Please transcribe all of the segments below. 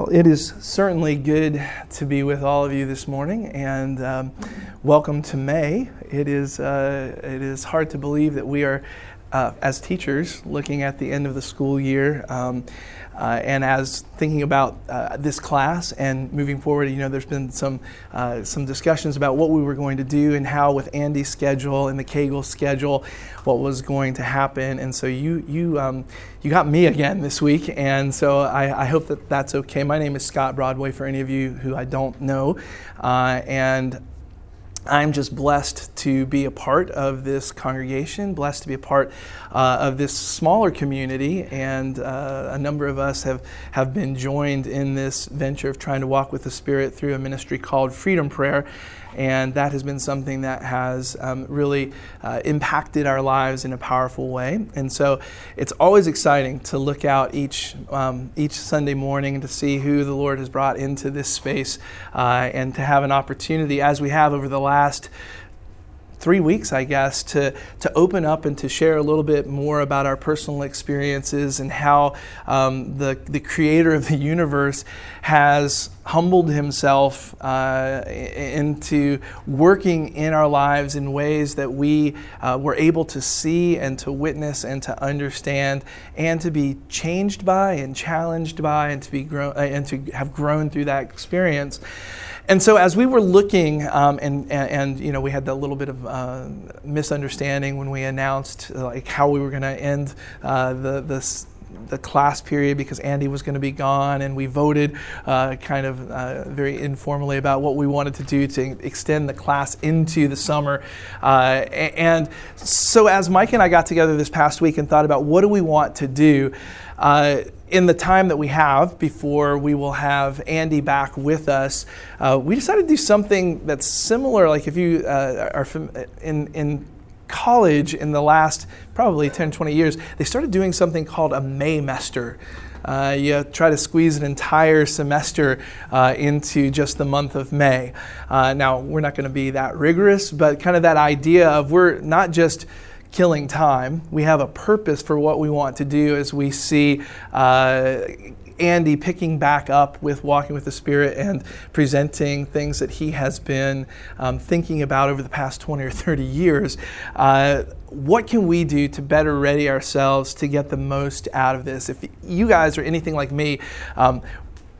Well, it is certainly good to be with all of you this morning, and um, welcome to May. It is uh, it is hard to believe that we are, uh, as teachers, looking at the end of the school year. Um, uh, and as thinking about uh, this class and moving forward, you know, there's been some uh, some discussions about what we were going to do and how, with Andy's schedule and the Kegel schedule, what was going to happen. And so you you um, you got me again this week, and so I, I, hope that that's okay. My name is Scott Broadway. For any of you who I don't know, uh, and I'm just blessed to be a part of this congregation, blessed to be a part uh, of this smaller community, and uh, a number of us have, have been joined in this venture of trying to walk with the Spirit through a ministry called Freedom Prayer and that has been something that has um, really uh, impacted our lives in a powerful way. And so it's always exciting to look out each um, each Sunday morning to see who the Lord has brought into this space, uh, and to have an opportunity, as we have over the last three weeks, I guess, to, to open up and to share a little bit more about our personal experiences and how um, the, the creator of the universe has humbled himself uh, into working in our lives in ways that we uh, were able to see and to witness and to understand and to be changed by and challenged by and to be grown uh, and to have grown through that experience. And so, as we were looking, um, and, and, you know, we had that little bit of uh, misunderstanding when we announced uh, like how we were going to end uh, the the class period because Andy was going to be gone, and we voted uh, kind of uh, very informally about what we wanted to do to extend the class into the summer. Uh, and so, as Mike and I got together this past week and thought about what do we want to do, uh, in the time that we have before we will have Andy back with us, uh, we decided to do something that's similar. Like if you uh, are in, in college in the last probably 10, 20 years, they started doing something called a Maymester. Uh, you try to squeeze an entire semester uh, into just the month of May. Uh, now, we're not going to be that rigorous, but kind of that idea of we're not just killing time. We have a purpose for what we want to do as we see uh, Andy picking back up with Walking with the Spirit and presenting things that he has been um, thinking about over the past 20 or 30 years. Uh, what can we do to better ready ourselves to get the most out of this? If you guys are anything like me, um,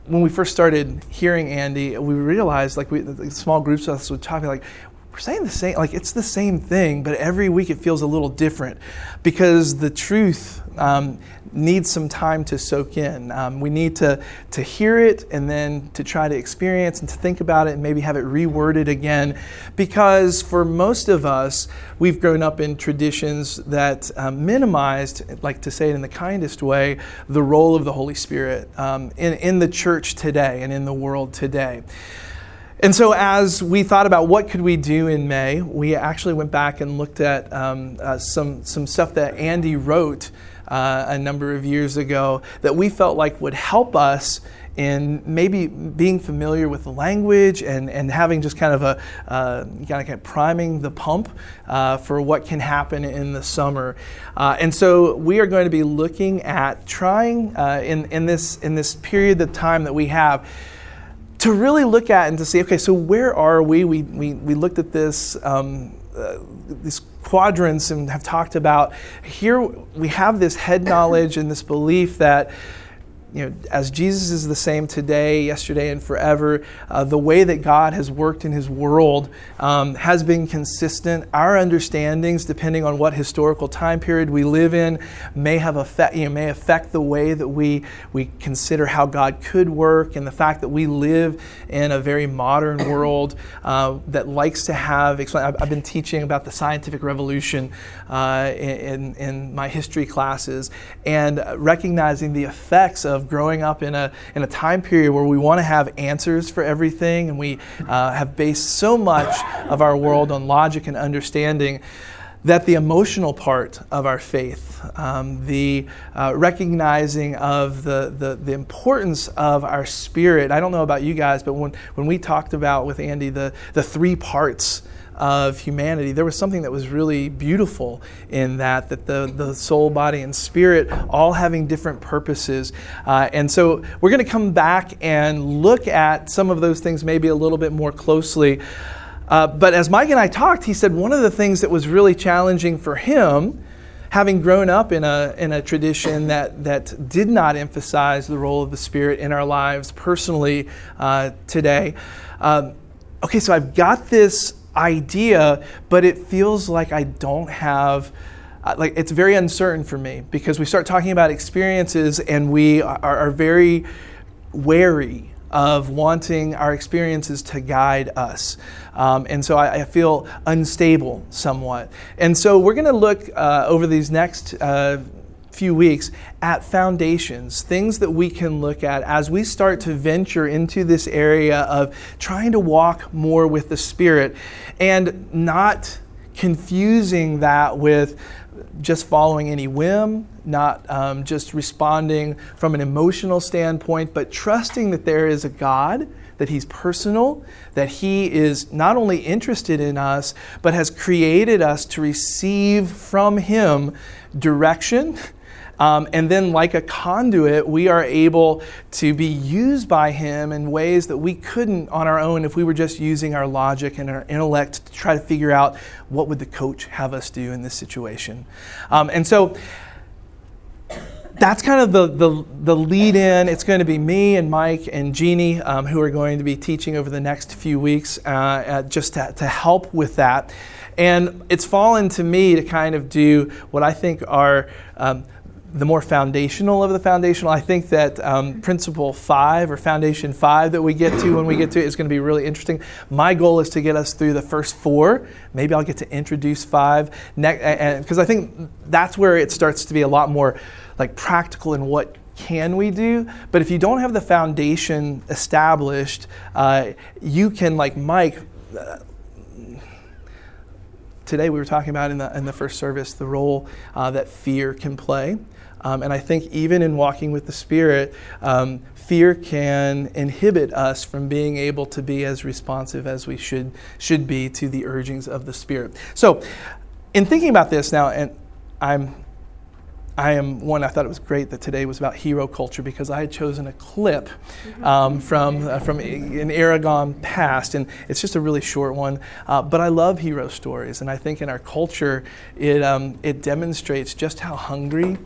when we first started hearing Andy, we realized like we, small groups of us would talk like, we're saying the same, like it's the same thing, but every week it feels a little different because the truth um, needs some time to soak in. Um, we need to, to hear it and then to try to experience and to think about it and maybe have it reworded again because for most of us, we've grown up in traditions that um, minimized, like to say it in the kindest way, the role of the Holy Spirit um, in, in the church today and in the world today. And so, as we thought about what could we do in May, we actually went back and looked at um, uh, some some stuff that Andy wrote uh, a number of years ago that we felt like would help us in maybe being familiar with the language and, and having just kind of a uh, kind of priming the pump uh, for what can happen in the summer. Uh, and so we are going to be looking at trying uh, in, in this in this period of time that we have to really look at and to see, okay, so where are we? We, we, we looked at this, um, uh, these quadrants and have talked about here we have this head knowledge and this belief that you know, as Jesus is the same today, yesterday, and forever, uh, the way that God has worked in His world um, has been consistent. Our understandings, depending on what historical time period we live in, may have affect, you know, may affect the way that we we consider how God could work, and the fact that we live in a very modern world uh, that likes to have. I've been teaching about the scientific revolution uh, in, in my history classes, and recognizing the effects of of growing up in a, in a time period where we want to have answers for everything and we uh, have based so much of our world on logic and understanding that the emotional part of our faith, um, the uh, recognizing of the, the, the, importance of our spirit, I don't know about you guys, but when, when we talked about with Andy the, the three parts of humanity, there was something that was really beautiful in that, that the, the soul, body, and spirit all having different purposes. Uh, and so we're going to come back and look at some of those things maybe a little bit more closely. Uh, but as Mike and I talked, he said one of the things that was really challenging for him, having grown up in a, in a tradition that, that did not emphasize the role of the Spirit in our lives personally uh, today. Um, okay, so I've got this idea, but it feels like I don't have uh, like it's very uncertain for me because we start talking about experiences and we are, are very wary of wanting our experiences to guide us. Um, and so I, I, feel unstable somewhat. And so we're going to look uh, over these next uh, few weeks at foundations, things that we can look at as we start to venture into this area of trying to walk more with the Spirit and not confusing that with just following any whim, not um, just responding from an emotional standpoint, but trusting that there is a God, that He's personal, that He is not only interested in us, but has created us to receive from Him direction um, and then, like a conduit, we are able to be used by Him in ways that we couldn't on our own if we were just using our logic and our intellect to try to figure out what would the coach have us do in this situation. Um, and so, that's kind of the, the, the, lead in. It's going to be me and Mike and Jeannie um, who are going to be teaching over the next few weeks uh, uh, just to, to, help with that. And it's fallen to me to kind of do what I think are um, the more foundational of the foundational. I think that um, principle five or foundation five that we get to when we get to it is going to be really interesting. My goal is to get us through the first four. Maybe I'll get to introduce five, because I think that's where it starts to be a lot more like practical in what can we do but if you don't have the foundation established uh, you can like mike uh, today we were talking about in the, in the first service the role uh, that fear can play um, and I think even in walking with the Spirit, um, fear can inhibit us from being able to be as responsive as we should, should be to the urgings of the Spirit. So, in thinking about this now, and I'm I am one. I thought it was great that today was about hero culture because I had chosen a clip um, from uh, from an Aragon past, and it's just a really short one. Uh, but I love hero stories, and I think in our culture, it um, it demonstrates just how hungry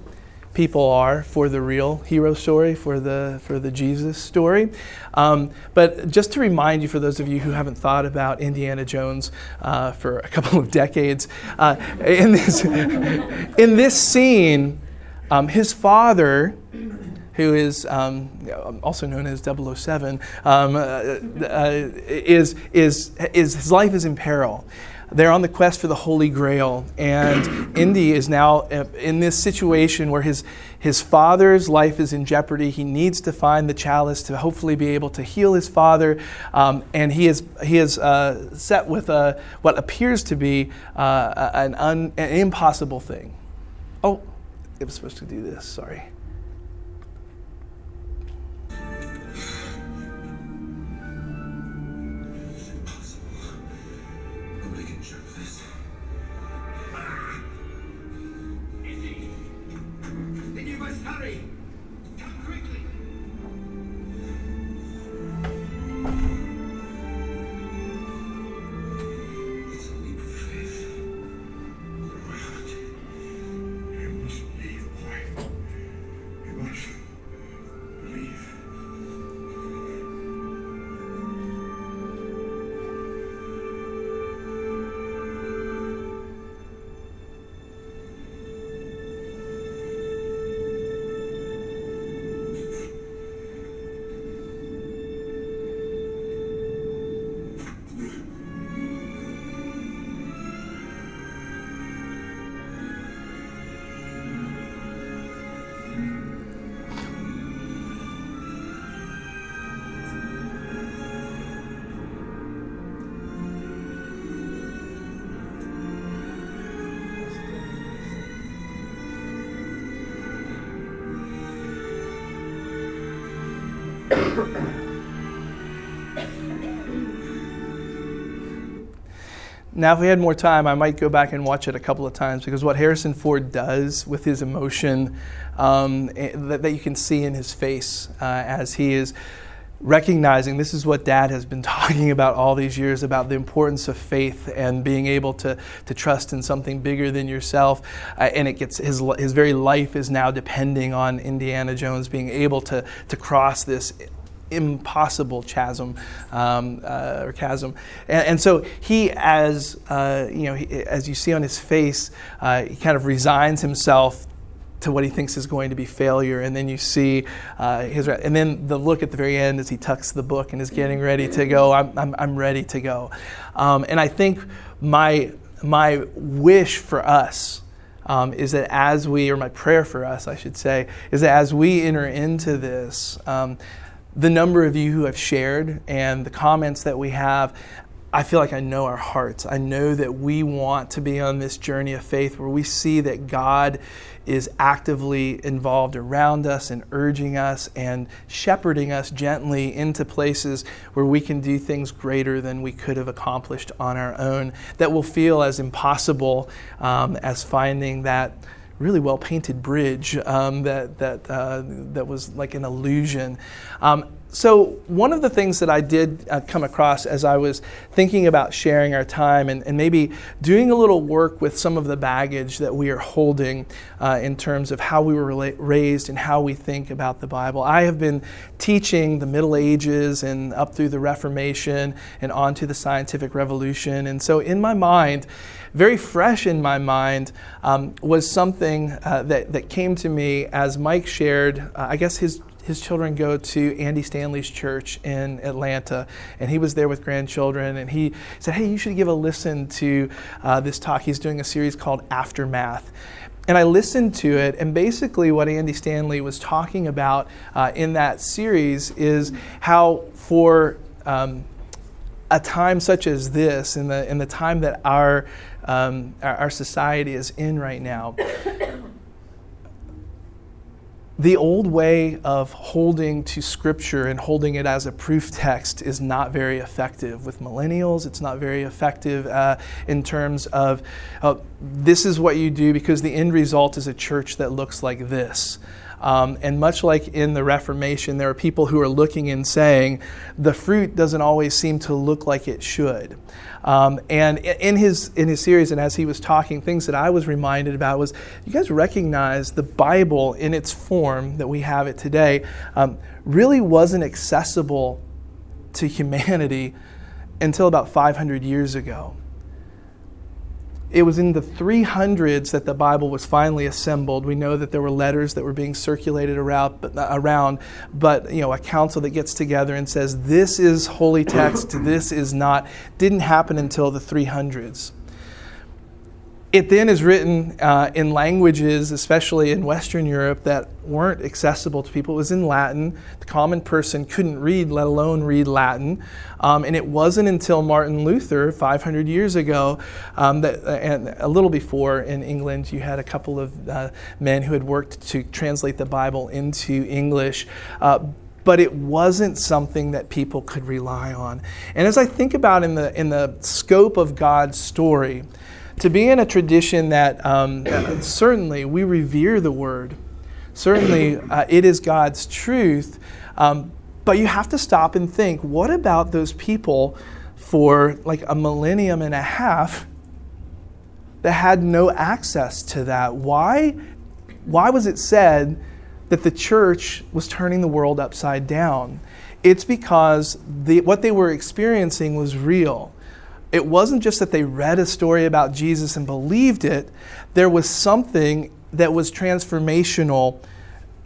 people are for the real hero story, for the for the Jesus story. Um, but just to remind you, for those of you who haven't thought about Indiana Jones uh, for a couple of decades, uh, in this in this scene, um, his father who is um, also known as 007, um, uh, uh, is, is, is, his life is in peril. They're on the quest for the Holy Grail, and Indy is now uh, in this situation where his, his father's life is in jeopardy. He needs to find the chalice to hopefully be able to heal his father, um, and he is, he is uh, set with a, what appears to be uh, an, un, an impossible thing. Oh, it was supposed to do this, sorry. Now, if we had more time, I might go back and watch it a couple of times because what Harrison Ford does with his emotion um, eh, that, that, you can see in his face uh, as he is recognizing this is what dad has been talking about all these years about the importance of faith and being able to, to trust in something bigger than yourself. Uh, and it gets his, his very life is now depending on indiana jones being able to, to cross this impossible chasm um, uh, or chasm. And, and, so he, as uh, you know, he, as you see on his face, uh, he kind of resigns himself to what he thinks is going to be failure, and then you see uh, his, and then the look at the very end as he tucks the book and is getting ready to go. I'm, I'm, I'm ready to go, um, and I think my my wish for us. Um, is that as we, or my prayer for us, I should say, is that as we enter into this, um, the number of you who have shared and the comments that we have, I feel like I know our hearts. I know that we want to be on this journey of faith where we see that God is actively involved around us and urging us and shepherding us gently into places where we can do things greater than we could have accomplished on our own that will feel as impossible um, as finding that really well painted bridge um, that, that, uh, that was like an illusion. Um, so, one of the things that I did uh, come across as I was thinking about sharing our time and, and, maybe doing a little work with some of the baggage that we are holding uh, in terms of how we were rela- raised and how we think about the Bible. I have been teaching the Middle Ages and up through the Reformation and on to the Scientific Revolution. And so, in my mind, very fresh in my mind um, was something uh, that, that came to me as Mike shared, uh, I guess his his children go to Andy Stanley's church in Atlanta, and he was there with grandchildren. And he said, Hey, you should give a listen to uh, this talk. He's doing a series called Aftermath. And I listened to it, and basically, what Andy Stanley was talking about uh, in that series is how, for um, a time such as this, in the, in the time that our, um, our, our society is in right now, the old way of holding to scripture and holding it as a proof text is not very effective with millennials. It's not very effective uh, in terms of uh, this is what you do because the end result is a church that looks like this. Um, and much like in the Reformation, there are people who are looking and saying, the fruit doesn't always seem to look like it should. Um, and in his, in his series, and as he was talking, things that I was reminded about was you guys recognize the Bible in its form that we have it today um, really wasn't accessible to humanity until about 500 years ago it was in the 300s that the Bible was finally assembled. We know that there were letters that were being circulated around, but, uh, around, but you know, a council that gets together and says this is holy text, this is not, didn't happen until the 300s. It then is written uh, in languages, especially in Western Europe, that weren't accessible to people. It was in Latin. The common person couldn't read, let alone read Latin. Um, and it wasn't until Martin Luther, 500 years ago, um, that, uh, and a little before in England, you had a couple of uh, men who had worked to translate the Bible into English. Uh, but it wasn't something that people could rely on. And as I think about in the in the scope of God's story, to be in a tradition that um, certainly we revere the word, certainly uh, it is God's truth, um, but you have to stop and think what about those people for like a millennium and a half that had no access to that? Why, why was it said that the church was turning the world upside down? It's because the, what they were experiencing was real it wasn't just that they read a story about Jesus and believed it, there was something that was transformational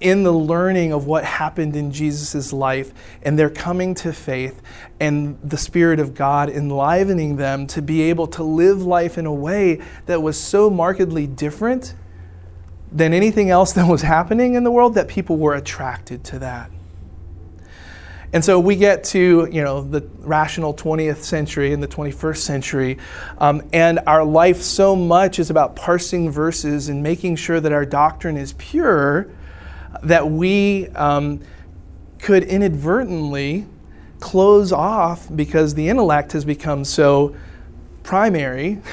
in the learning of what happened in Jesus' life and their coming to faith and the Spirit of God enlivening them to be able to live life in a way that was so markedly different than anything else that was happening in the world that people were attracted to that. And so we get to you know the rational 20th century and the 21st century, um, and our life so much is about parsing verses and making sure that our doctrine is pure, that we um, could inadvertently close off because the intellect has become so primary.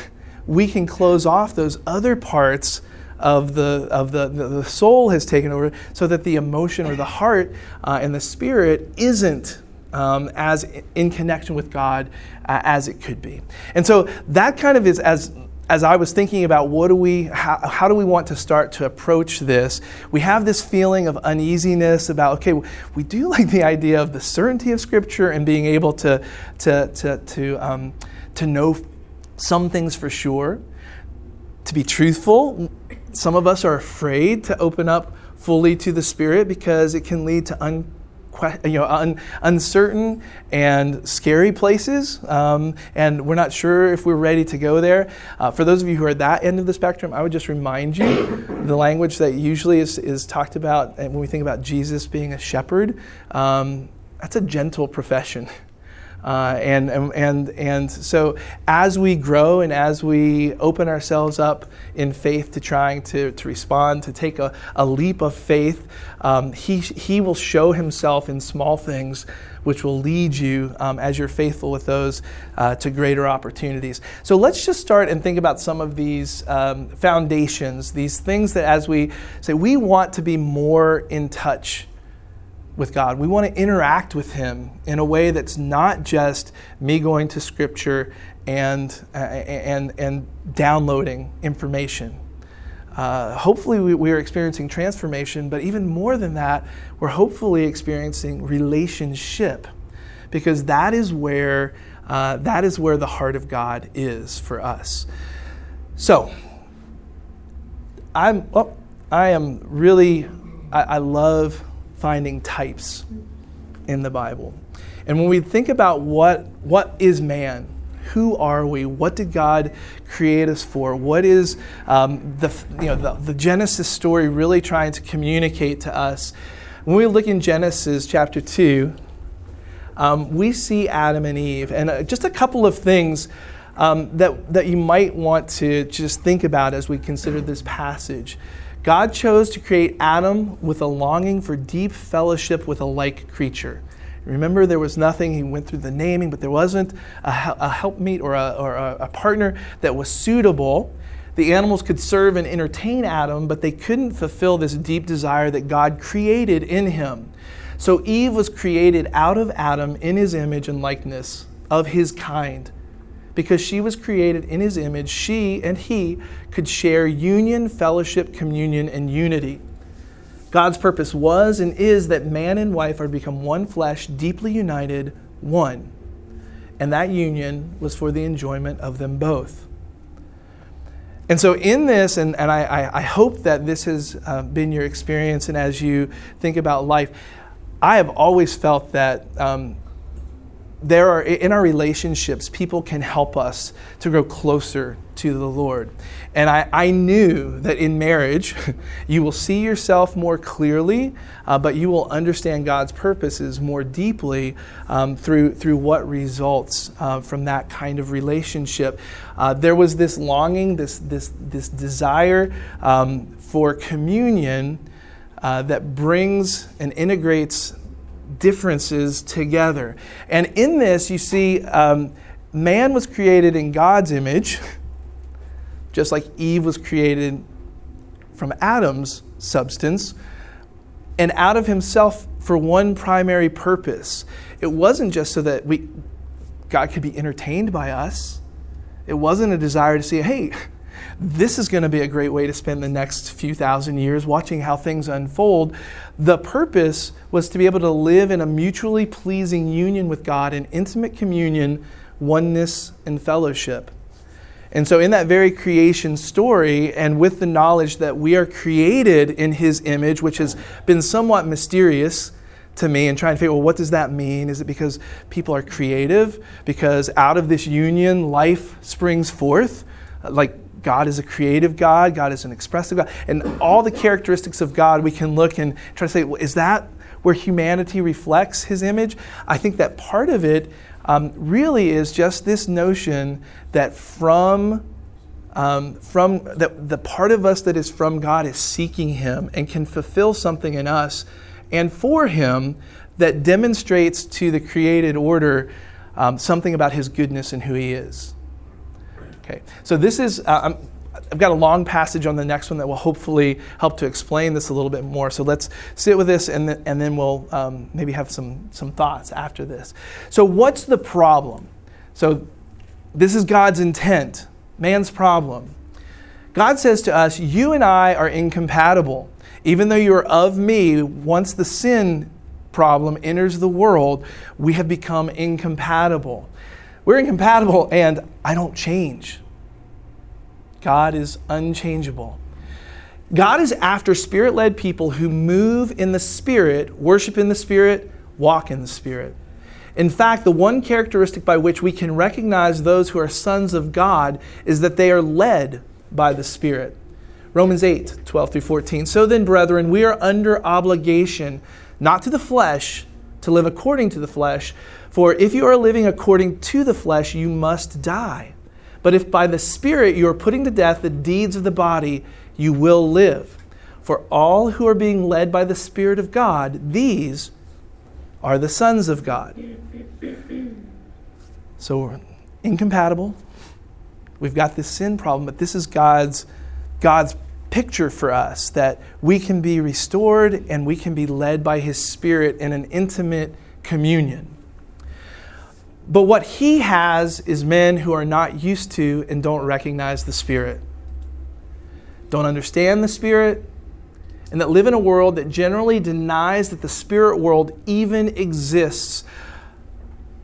We can close off those other parts of the of the, the, soul has taken over, so that the emotion or the heart uh, and the spirit isn't um, as in connection with God uh, as it could be. And so that kind of is as as I was thinking about what do we how, how, do we want to start to approach this, we have this feeling of uneasiness about okay, we do like the idea of the certainty of Scripture and being able to to to to um, to know some things for sure. To be truthful, some of us are afraid to open up fully to the Spirit because it can lead to un, you know, un, uncertain and scary places, um, and we're not sure if we're ready to go there. Uh, for those of you who are at that end of the spectrum, I would just remind you the language that usually is, is talked about when we think about Jesus being a shepherd. Um, that's a gentle profession. Uh, and, and, and so, as we grow and as we open ourselves up in faith to trying to, to respond, to take a, a leap of faith, um, he, he will show himself in small things which will lead you um, as you're faithful with those uh, to greater opportunities. So let's just start and think about some of these um, foundations, these things that as we say, we want to be more in touch with God. We want to interact with Him in a way that's not just me going to Scripture and, uh, and, and downloading information. Uh, hopefully, we, we, are experiencing transformation, but even more than that, we're hopefully experiencing relationship because that is where, uh, that is where the heart of God is for us. So, I'm, well, I am really, I, I love finding types in the Bible. And when we think about what, what is man, who are we? What did God create us for? What is um, the, you know, the, the Genesis story really trying to communicate to us? When we look in Genesis chapter 2, um, we see Adam and Eve. And uh, just a couple of things um, that, that you might want to just think about as we consider this passage. God chose to create Adam with a longing for deep fellowship with a like creature. Remember, there was nothing, he went through the naming, but there wasn't a, a helpmeet or, a, or a, a partner that was suitable. The animals could serve and entertain Adam, but they couldn't fulfill this deep desire that God created in him. So Eve was created out of Adam in his image and likeness of his kind because she was created in his image, she and he could share union, fellowship, communion, and unity. God's purpose was and is that man and wife are to become one flesh, deeply united, one. And that union was for the enjoyment of them both. And so, in this, and, and I, I hope that this has uh, been your experience, and as you think about life, I have always felt that um, there are in our relationships people can help us to grow closer to the lord. And i, I knew that in marriage you will see yourself more clearly uh, but you will understand god's purposes more deeply um, through, through what results uh, from that kind of relationship. Uh, there was this longing this, this, this desire um, for communion uh, that brings and integrates differences together. And in this, you see, um, man was created in God's image, just like Eve was created from Adam's substance, and out of himself for one primary purpose. It wasn't just so that we, God could be entertained by us. It wasn't a desire to say, hey, this is going to be a great way to spend the next few thousand years watching how things unfold. The purpose was to be able to live in a mutually pleasing union with God in intimate communion, oneness, and fellowship. And so, in that very creation story, and with the knowledge that we are created in His image, which has been somewhat mysterious to me, and trying to figure, well, what does that mean? Is it because people are creative? Because out of this union, life springs forth? Like God is a creative God, God is an expressive God, and all the characteristics of God we can look and try to say, well, is that where humanity reflects his image? I think that part of it um, really is just this notion that from um, from that the part of us that is from God is seeking Him and can fulfill something in us and for Him that demonstrates to the created order um, something about his goodness and who he is. Okay, so this is, uh, I've got a long passage on the next one that will hopefully help to explain this a little bit more. So let's sit with this and, th- and then we'll um, maybe have some, some thoughts after this. So, what's the problem? So, this is God's intent, man's problem. God says to us, You and I are incompatible. Even though you are of me, once the sin problem enters the world, we have become incompatible. We're incompatible, and I don't change. God is unchangeable. God is after spirit led people who move in the Spirit, worship in the Spirit, walk in the Spirit. In fact, the one characteristic by which we can recognize those who are sons of God is that they are led by the Spirit. Romans 8, 12 through 14. So then, brethren, we are under obligation, not to the flesh, to live according to the flesh. For if you are living according to the flesh, you must die. But if by the Spirit you are putting to death the deeds of the body, you will live. For all who are being led by the Spirit of God, these are the sons of God. So we're incompatible. We've got this sin problem, but this is God's, God's picture for us that we can be restored and we can be led by His Spirit in an intimate communion. But what he has is men who are not used to and don't recognize the Spirit, don't understand the Spirit, and that live in a world that generally denies that the spirit world even exists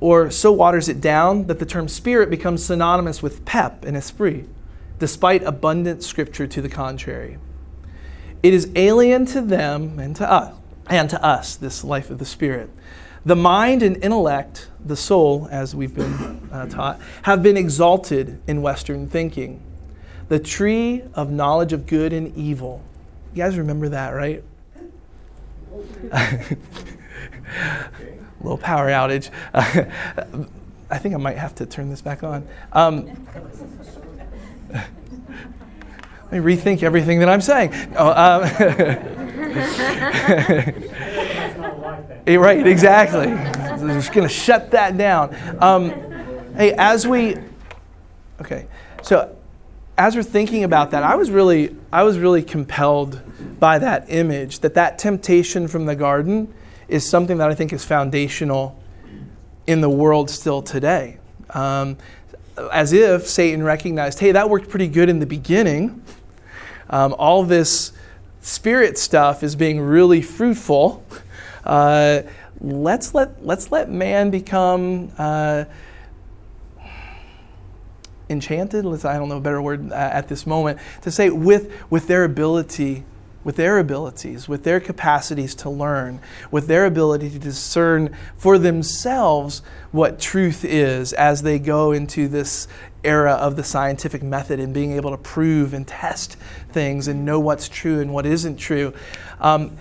or so waters it down that the term spirit becomes synonymous with pep and esprit, despite abundant scripture to the contrary. It is alien to them and to us, and to us, this life of the spirit. The mind and intellect, the soul, as we've been uh, taught, have been exalted in Western thinking. The tree of knowledge of good and evil. You guys remember that, right? little power outage. I think I might have to turn this back on. Um, let me rethink everything that I'm saying. Oh, um, right, exactly. We're just going to shut that down. Um, hey, as we, okay, so as we're thinking about that, I was really, I was really compelled by that image. That that temptation from the garden is something that I think is foundational in the world still today. Um, as if Satan recognized, hey, that worked pretty good in the beginning. Um, all this spirit stuff is being really fruitful. Uh, let's let let's let man become uh, enchanted. Let's, I don't know a better word uh, at this moment to say with with their ability, with their abilities, with their capacities to learn, with their ability to discern for themselves what truth is as they go into this era of the scientific method and being able to prove and test things and know what's true and what isn't true. Um,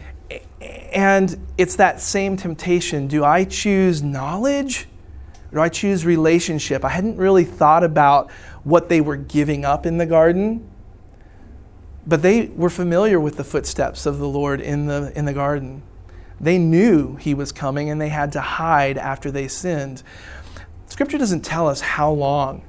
and it's that same temptation. Do I choose knowledge? Or do I choose relationship? I hadn't really thought about what they were giving up in the garden, but they were familiar with the footsteps of the Lord in the, in the garden. They knew he was coming and they had to hide after they sinned. Scripture doesn't tell us how long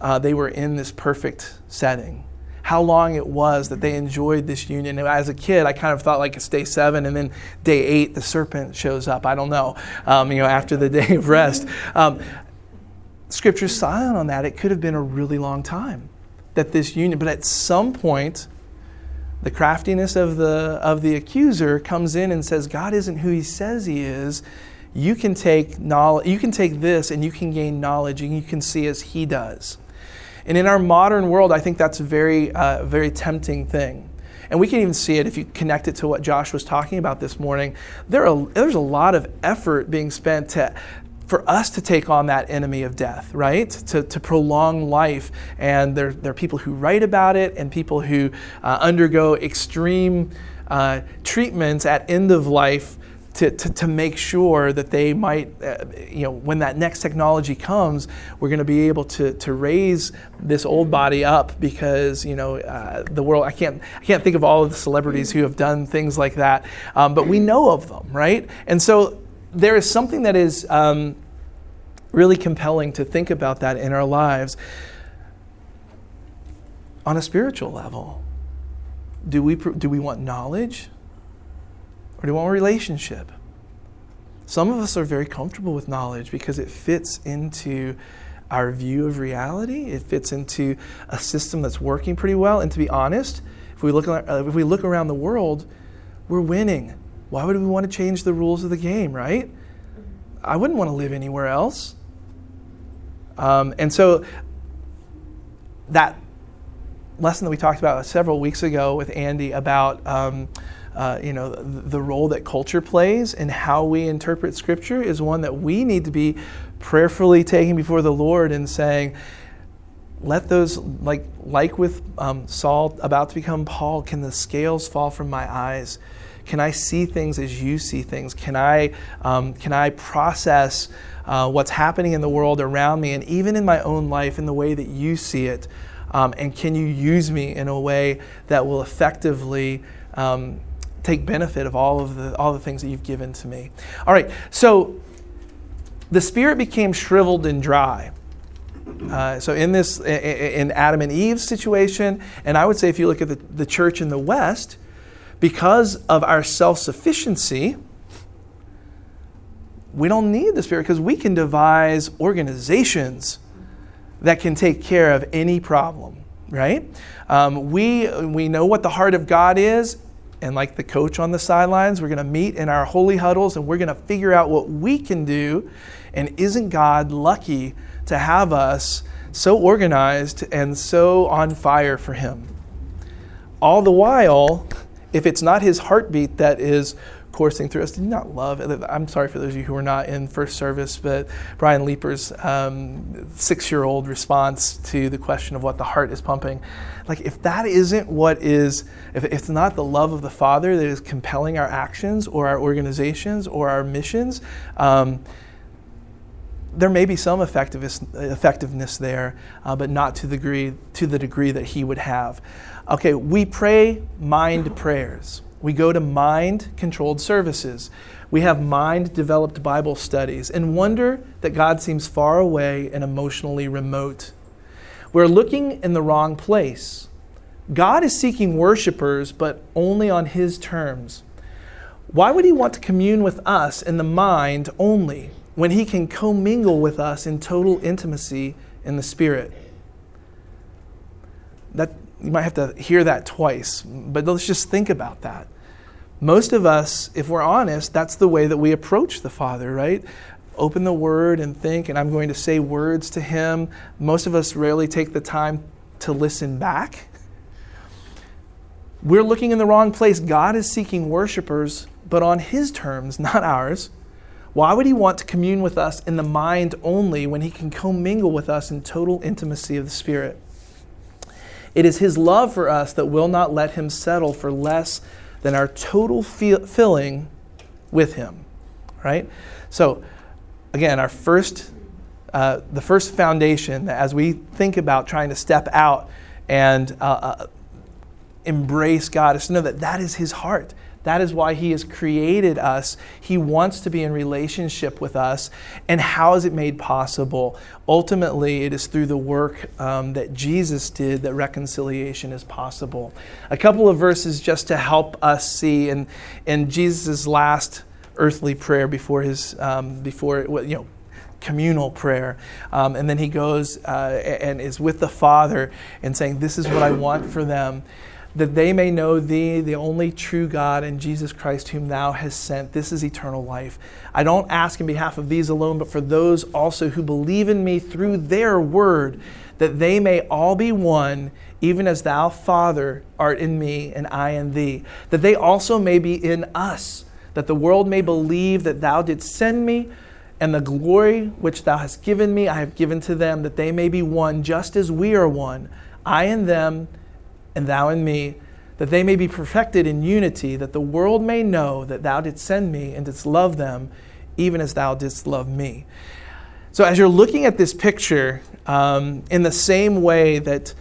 uh, they were in this perfect setting how long it was that they enjoyed this union. As a kid, I kind of thought like it's day seven, and then day eight, the serpent shows up. I don't know, um, you know, after the day of rest. Um, scripture's silent on that. It could have been a really long time that this union, but at some point, the craftiness of the of the accuser comes in and says, God isn't who he says he is. You can take knowledge, you can take this and you can gain knowledge and you can see as he does. And in our modern world, I think that's a very, uh, very tempting thing. And we can even see it if you connect it to what Josh was talking about this morning. There are, there's a lot of effort being spent to, for us to take on that enemy of death, right? To, to prolong life. And there, there are people who write about it and people who uh, undergo extreme uh, treatments at end of life to, to, to make sure that they might, uh, you know, when that next technology comes, we're going to be able to, to raise this old body up because, you know, uh, the world, I can't, I can't think of all of the celebrities who have done things like that, um, but we know of them, right? And so there is something that is um, really compelling to think about that in our lives on a spiritual level. Do we, do we want knowledge or do we want a relationship? Some of us are very comfortable with knowledge because it fits into our view of reality. It fits into a system that's working pretty well. And to be honest, if we look, if we look around the world, we're winning. Why would we want to change the rules of the game, right? I wouldn't want to live anywhere else. Um, and so that lesson that we talked about several weeks ago with Andy about um, uh, you know the, role that culture plays and how we interpret Scripture is one that we need to be prayerfully taking before the Lord and saying, let those like like with um, Saul about to become Paul, can the scales fall from my eyes? Can I see things as you see things? Can I um, can I process uh, what's happening in the world around me and even in my own life in the way that you see it? Um, and can you use me in a way that will effectively um, take benefit of all of the all the things that you've given to me? All right, so the spirit became shriveled and dry. Uh, so in this in Adam and Eve's situation, and I would say if you look at the, the church in the West, because of our self-sufficiency, we don't need the Spirit because we can devise organizations that can take care of any problem, right? Um, we, we know what the heart of God is, and like the coach on the sidelines, we're going to meet in our holy huddles and we're going to figure out what we can do. And isn't God lucky to have us so organized and so on fire for Him? All the while, if it's not His heartbeat that is coursing through us. Did you not love? I'm sorry for those of you who are not in first service, but Brian Leeper's um, six-year-old response to the question of what the heart is pumping, like if that isn't what is, if it's not the love of the Father that is compelling our actions or our organizations or our missions. Um, there may be some effectiveness, effectiveness there, uh, but not to the degree to the degree that he would have. Okay, we pray mind prayers. We go to mind controlled services. We have mind developed Bible studies and wonder that God seems far away and emotionally remote. We're looking in the wrong place. God is seeking worshipers, but only on His terms. Why would He want to commune with us in the mind only when He can commingle with us in total intimacy in the Spirit? That, you might have to hear that twice, but let's just think about that. Most of us, if we're honest, that's the way that we approach the Father, right? Open the Word and think, and I'm going to say words to Him. Most of us rarely take the time to listen back. We're looking in the wrong place. God is seeking worshipers, but on His terms, not ours. Why would He want to commune with us in the mind only when He can commingle with us in total intimacy of the Spirit? It is His love for us that will not let Him settle for less than our total filling with Him. Right? So, again, our first, uh, the first foundation as we think about trying to step out and uh, uh, embrace God is to know that that is His heart. That is why He has created us. He wants to be in relationship with us. And how is it made possible? Ultimately, it is through the work um, that Jesus did that reconciliation is possible. A couple of verses just to help us see in, in Jesus' last earthly prayer before his um, before you know communal prayer. Um, and then he goes uh, and is with the Father and saying, This is what I want for them that they may know thee, the only true God, and Jesus Christ, whom thou hast sent. This is eternal life. I don't ask in behalf of these alone, but for those also who believe in me through their word, that they may all be one, even as thou, Father, art in me, and I in thee, that they also may be in us, that the world may believe that thou didst send me. And the glory which thou hast given me, I have given to them, that they may be one, just as we are one, I and them and thou in me, that they may be perfected in unity, that the world may know that thou didst send me and didst love them, even as thou didst love me. So, as you're looking at this picture, um, in the same way that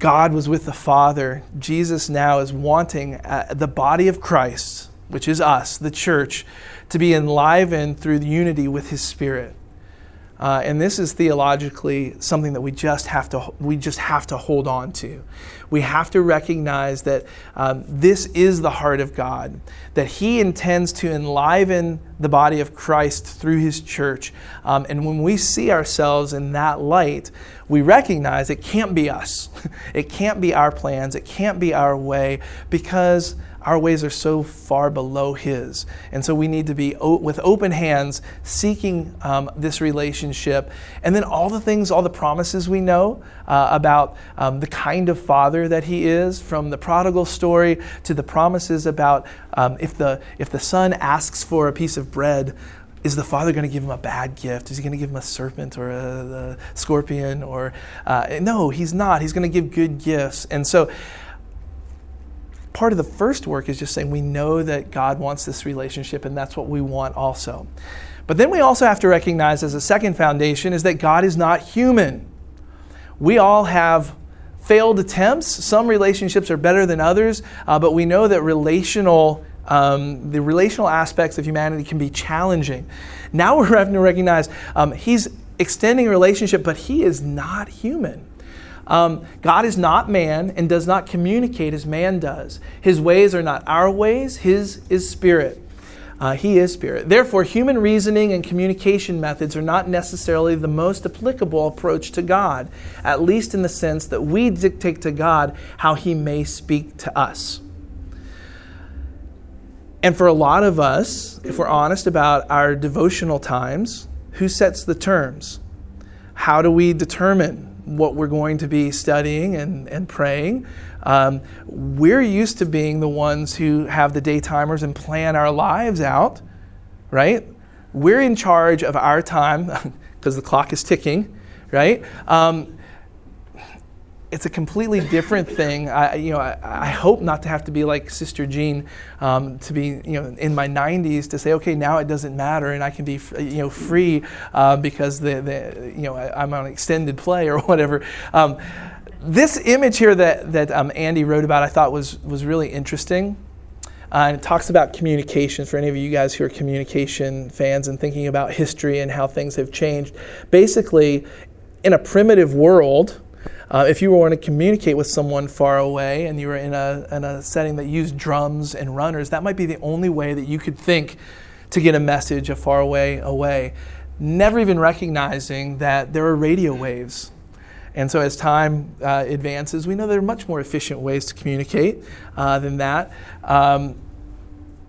God was with the Father, Jesus now is wanting uh, the body of Christ, which is us, the church, to be enlivened through the unity with His Spirit. Uh, and this is theologically something that we just have to we just have to hold on to. We have to recognize that um, this is the heart of God, that He intends to enliven the body of Christ through His church. Um, and when we see ourselves in that light, we recognize it can't be us. it can't be our plans. It can't be our way because our ways are so far below His. And so we need to be o- with open hands seeking um, this relationship. And then all the things, all the promises we know uh, about um, the kind of Father that He is, from the prodigal story to the promises about um, if, the, if the Son asks for a piece of bread, is the father going to give him a bad gift? Is he going to give him a serpent or a, a scorpion? Or uh, no, he's not. He's going to give good gifts. And so part of the first work is just saying we know that God wants this relationship and that's what we want also. But then we also have to recognize as a second foundation is that God is not human. We all have failed attempts. Some relationships are better than others, uh, but we know that relational um, the relational aspects of humanity can be challenging. Now we're having to recognize um, he's extending a relationship, but he is not human. Um, God is not man and does not communicate as man does. His ways are not our ways, His is spirit. Uh, he is spirit. Therefore, human reasoning and communication methods are not necessarily the most applicable approach to God, at least in the sense that we dictate to God how He may speak to us. And for a lot of us, if we're honest about our devotional times, who sets the terms? How do we determine what we're going to be studying and, and praying. Um, we're used to being the ones who have the day timers and plan our lives out, right? We're in charge of our time because the clock is ticking, right? Um, it's a completely different thing. I, you know, I, I, hope not to have to be like Sister Jean, um, to be, you know, in my 90s to say, okay, now it doesn't matter, and I can be, you know, free uh, because the, the, you know, I, am on extended play or whatever. Um, this image here that that um, Andy wrote about, I thought was was really interesting. Uh, and it talks about communication for any of you guys who are communication fans and thinking about history and how things have changed. Basically, in a primitive world, uh, if you were to communicate with someone far away and you were in a, in a setting that used drums and runners, that might be the only way that you could think to get a message a far away away. Never even recognizing that there are radio waves. And so, as time uh, advances, we know there are much more efficient ways to communicate uh, than that. Um,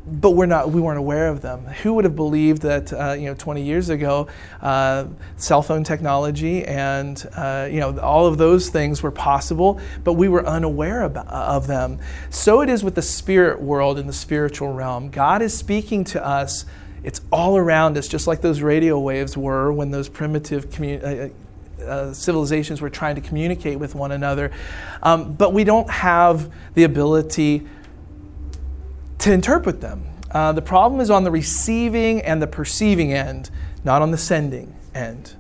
but we're not, we weren't aware of them. Who would have believed that, uh, you know, 20 years ago, uh, cell phone technology and, uh, you know, all of those things were possible, but we were unaware of, of them. So it is with the spirit world and the spiritual realm. God is speaking to us. It's all around us, just like those radio waves were when those primitive commu- uh, uh, civilizations were trying to communicate with one another. Um, but we don't have the ability to interpret them. Uh, the problem is on the receiving and the perceiving end, not on the sending end.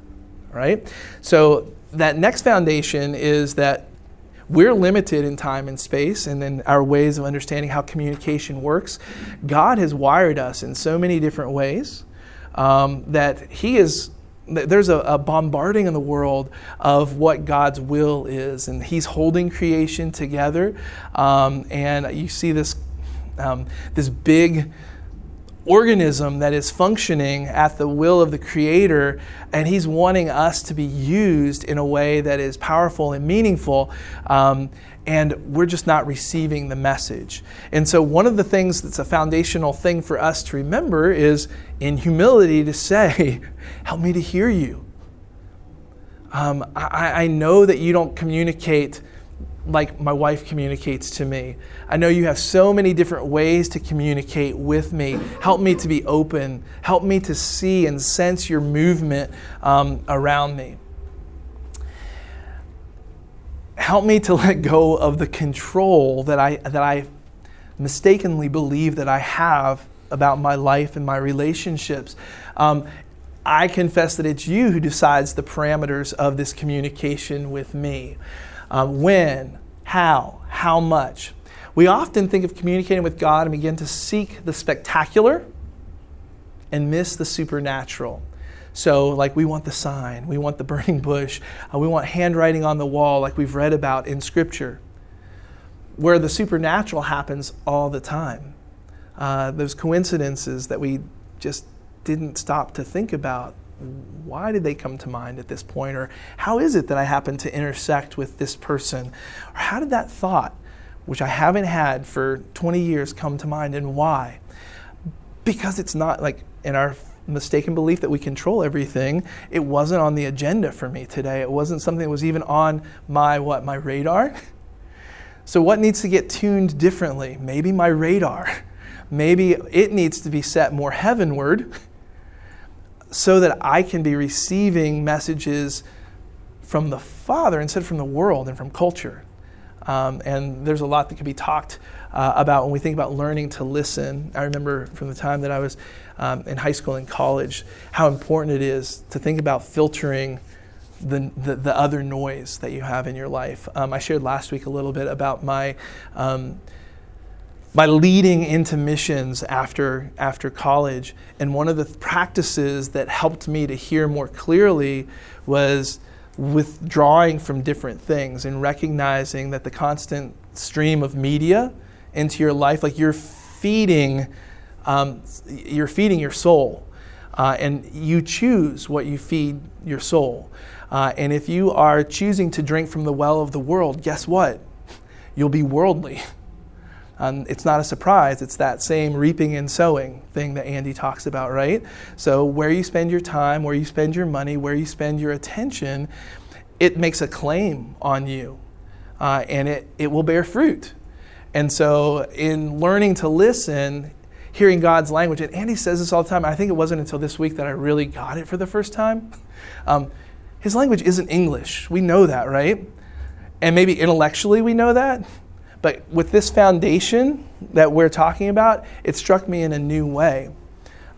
Right? So that next foundation is that we're limited in time and space and in our ways of understanding how communication works. God has wired us in so many different ways um, that He is. There's a, a, bombarding in the world of what God's will is, and He's holding creation together. Um, and you see this um, this big organism that is functioning at the will of the Creator, and He's wanting us to be used in a way that is powerful and meaningful. Um, and we're just not receiving the message. And so, one of the things that's a foundational thing for us to remember is in humility to say, Help me to hear you. Um, I, I know that you don't communicate like my wife communicates to me. I know you have so many different ways to communicate with me. Help me to be open. Help me to see and sense your movement um, around me. Help me to let go of the control that I, that I mistakenly believe that I have about my life and my relationships. Um, I confess that it's you who decides the parameters of this communication with me. Um, when, how, how much. We often think of communicating with God and begin to seek the spectacular and miss the supernatural. So, like, we want the sign, we want the burning bush, uh, we want handwriting on the wall, like we've read about in Scripture, where the supernatural happens all the time. Uh, those coincidences that we just didn't stop to think about. Why did they come to mind at this point? Or how is it that I happen to intersect with this person? Or how did that thought, which I haven't had for 20 years, come to mind and why? Because it's not like in our mistaken belief that we control everything, it wasn't on the agenda for me today. It wasn't something that was even on my what, my radar. So what needs to get tuned differently? Maybe my radar. Maybe it needs to be set more heavenward so that I can be receiving messages from the Father instead of from the world and from culture. Um, and there's a lot that could be talked uh, about when we think about learning to listen. I remember from the time that I was um, in high school and college how important it is to think about filtering the, the, the other noise that you have in your life. Um, I shared last week a little bit about my. My leading into missions after, after college. And one of the practices that helped me to hear more clearly was withdrawing from different things and recognizing that the constant stream of media into your life, like you're feeding, um, you're feeding your soul, uh, and you choose what you feed your soul. Uh, and if you are choosing to drink from the well of the world, guess what? You'll be worldly. It's not a surprise. It's that same reaping and sowing thing that Andy talks about, right? So, where you spend your time, where you spend your money, where you spend your attention, it makes a claim on you uh, and it, it will bear fruit. And so, in learning to listen, hearing God's language, and Andy says this all the time, I think it wasn't until this week that I really got it for the first time. Um, his language isn't English. We know that, right? And maybe intellectually we know that. But with this foundation that we're talking about, it struck me in a new way.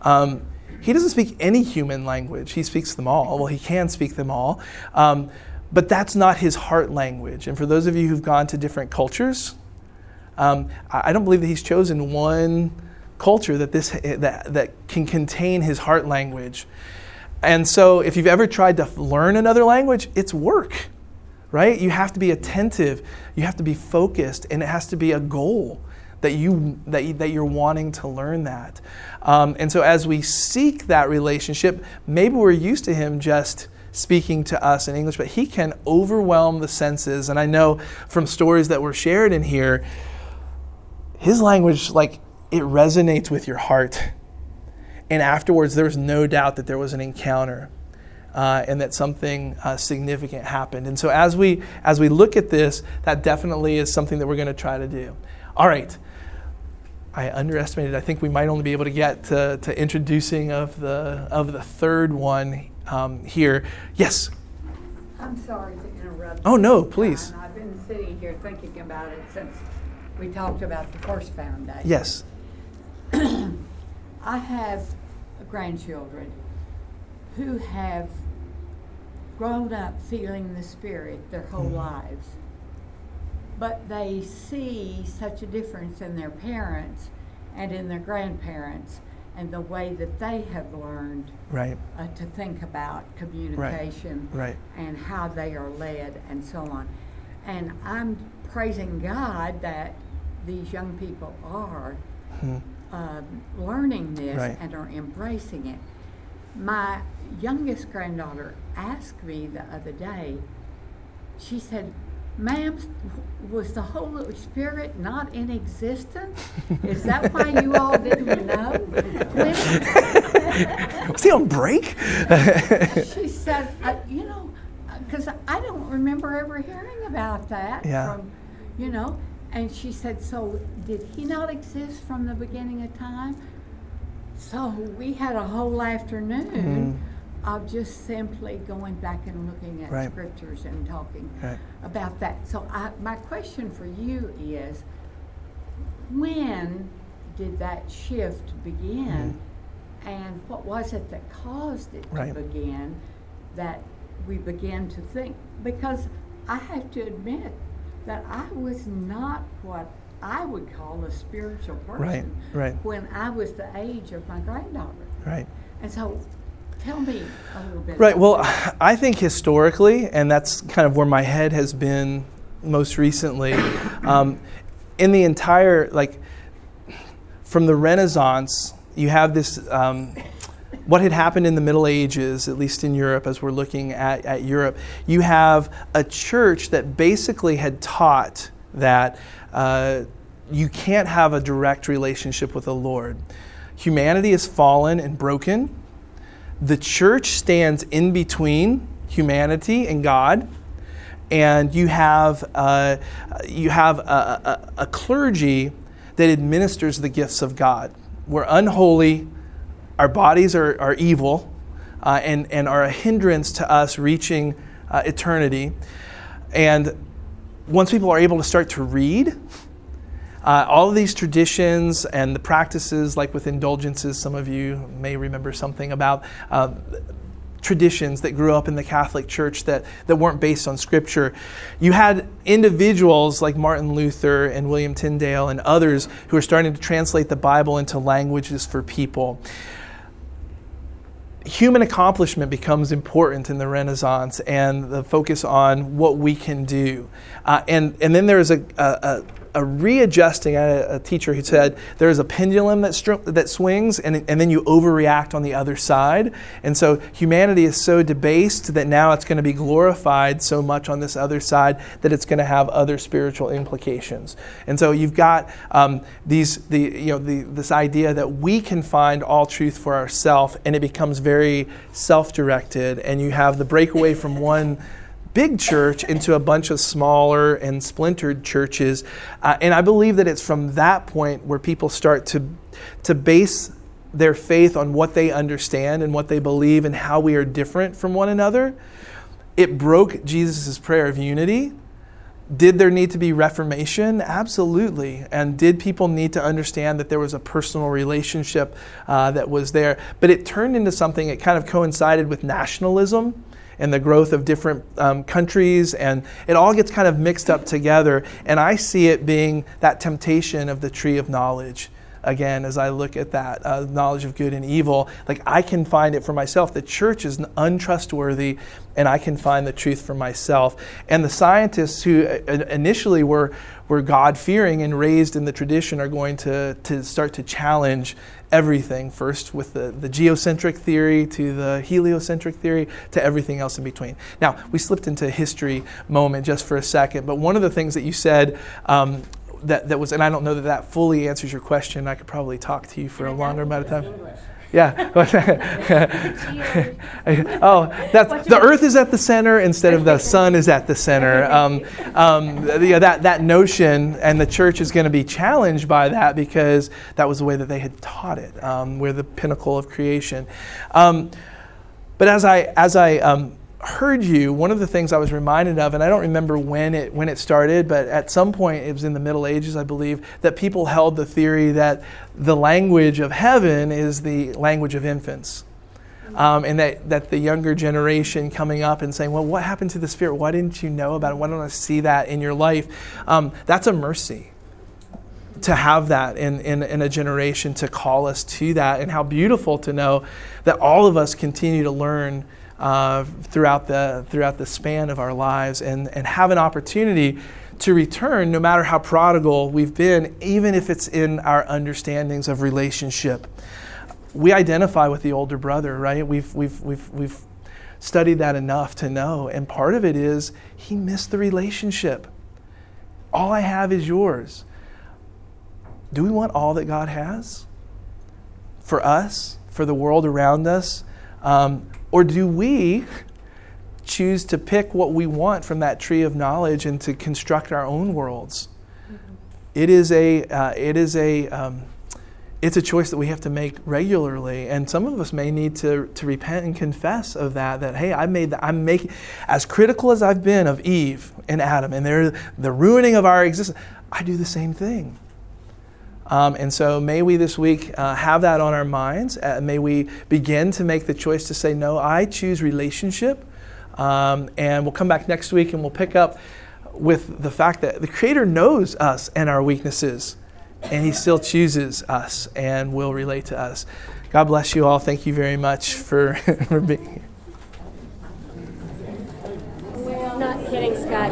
Um, he doesn't speak any human language, he speaks them all. Well, he can speak them all. Um, but that's not his heart language. And for those of you who've gone to different cultures, um, I don't believe that he's chosen one culture that, this, that, that can contain his heart language. And so, if you've ever tried to learn another language, it's work, right? You have to be attentive, you have to be focused, and it has to be a goal that, you, that, you, that you're wanting to learn that. Um, and so, as we seek that relationship, maybe we're used to him just speaking to us in English, but he can overwhelm the senses. And I know from stories that were shared in here, his language, like, it resonates with your heart. And afterwards, there was no doubt that there was an encounter. Uh, and that something uh, significant happened. And so as we as we look at this, that definitely is something that we're going to try to do. All right. I underestimated. I think we might only be able to get to, to introducing of the of the third one um, here. Yes. I'm sorry to interrupt. Oh no, please. I've been sitting here thinking about it since we talked about the first foundation. Yes. I have grandchildren who have grown up feeling the Spirit their whole mm-hmm. lives. But they see such a difference in their parents and in their grandparents and the way that they have learned right. uh, to think about communication right. Right. and how they are led and so on. And I'm praising God that these young people are hmm. uh, learning this and are embracing it. My youngest granddaughter asked me the other day, she said, Ma'am, was the Holy Spirit not in existence? Is that why you all didn't know? was he on break? she said, uh, you know, because I don't remember ever hearing about that yeah. from, you know, and she said, So did he not exist from the beginning of time? So we had a whole afternoon mm. Of just simply going back and looking at right. scriptures and talking right. about that. So I, my question for you is when did that shift begin? Mm. And what was it that caused it right. to begin that we began to think? Because I have to admit, that I was not what I would call a spiritual person. Right, right. When I was the age of my granddaughter. Right. And so tell me a little bit. Right. Well. I think historically, and that's kind of where my head has been most recently, um, in the entire, like, from the Renaissance, you have this. Um, what had happened in the Middle Ages, at least in Europe, as we're looking at, at Europe, you have a church that basically had taught that uh, you can't have a direct relationship with the Lord. Humanity is fallen and broken. The church stands in between humanity and God and you have uh, you have a, a, a clergy that administers the gifts of God. We're unholy, our bodies are, are evil, uh, and, and are a hindrance to us reaching uh, eternity. And once people are able to start to read, uh, all of these traditions and the practices, like with indulgences, some of you may remember something about uh, traditions that grew up in the Catholic Church that, that weren't based on Scripture. You had individuals like Martin Luther and William Tyndale and others who are starting to translate the Bible into languages for people. Human accomplishment becomes important in the Renaissance and the focus on what we can do. Uh, and, and then there's a, a, a readjusting. I had a, a teacher who said there's a pendulum that, str- that swings, and, and then you overreact on the other side. And so humanity is so debased that now it's going to be glorified so much on this other side that it's going to have other spiritual implications. And so you've got um, these, the, you know, the, this idea that we can find all truth for ourselves, and it becomes very self-directed. And you have the breakaway from one big church into a bunch of smaller and splintered churches. Uh, and I believe that it's from that point where people start to, to base their faith on what they understand and what they believe and how we are different from one another. It broke Jesus' prayer of unity. Did there need to be reformation? Absolutely. And did people need to understand that there was a personal relationship uh, that was there? But it turned into something, it kind of coincided with nationalism and the growth of different um, countries, and it all gets kind of mixed up together. And I see it being that temptation of the tree of knowledge. Again, as I look at that uh, knowledge of good and evil, like I can find it for myself. The church is untrustworthy, and I can find the truth for myself. And the scientists who uh, initially were were God fearing and raised in the tradition are going to, to start to challenge everything, first with the, the geocentric theory to the heliocentric theory to everything else in between. Now, we slipped into history moment just for a second, but one of the things that you said um, that, that was, and I don't know that that fully answers your question, I could probably talk to you for a longer amount of time. Yeah. oh, that's the Earth is at the center instead of the sun is at the center. Um, um, yeah, that that notion, and the church is going to be challenged by that because that was the way that they had taught it. Um, we're the pinnacle of creation. Um, but as I as I um, heard you, one of the things I was reminded of, and I don't remember when it when it started, but at some point it was in the Middle Ages, I believe, that people held the theory that the language of heaven is the language of infants. Um, and that, that the younger generation coming up and saying, Well, what happened to the Spirit? Why didn't you know about it? Why don't I see that in your life? Um, that's a mercy to have that in, in, in, a generation to call us to that, and how beautiful to know that all of us continue to learn uh, throughout, the, throughout the span of our lives and, and have an opportunity to return no matter how prodigal we've been, even if it's in our understandings of relationship. We identify with the older brother, right? We've, we've, we've, we've studied that enough to know. And part of it is he missed the relationship. All I have is yours. Do we want all that God has for us, for the world around us? Um, or do we choose to pick what we want from that tree of knowledge and to construct our own worlds? Mm-hmm. It is a, uh, it is a, um, it's a choice that we have to make regularly, and some of us may need to, to repent and confess of that. That hey, I made that. I'm making as critical as I've been of Eve and Adam, and they're the ruining of our existence. I do the same thing. Um, and so may we this week uh, have that on our minds. Uh, may we begin to make the choice to say, no, I choose relationship. Um, and we'll come back next week and we'll pick up with the fact that the Creator knows us and our weaknesses, and He still chooses us and will relate to us. God bless you all. Thank you very much for, for being here. Not kidding, Scott.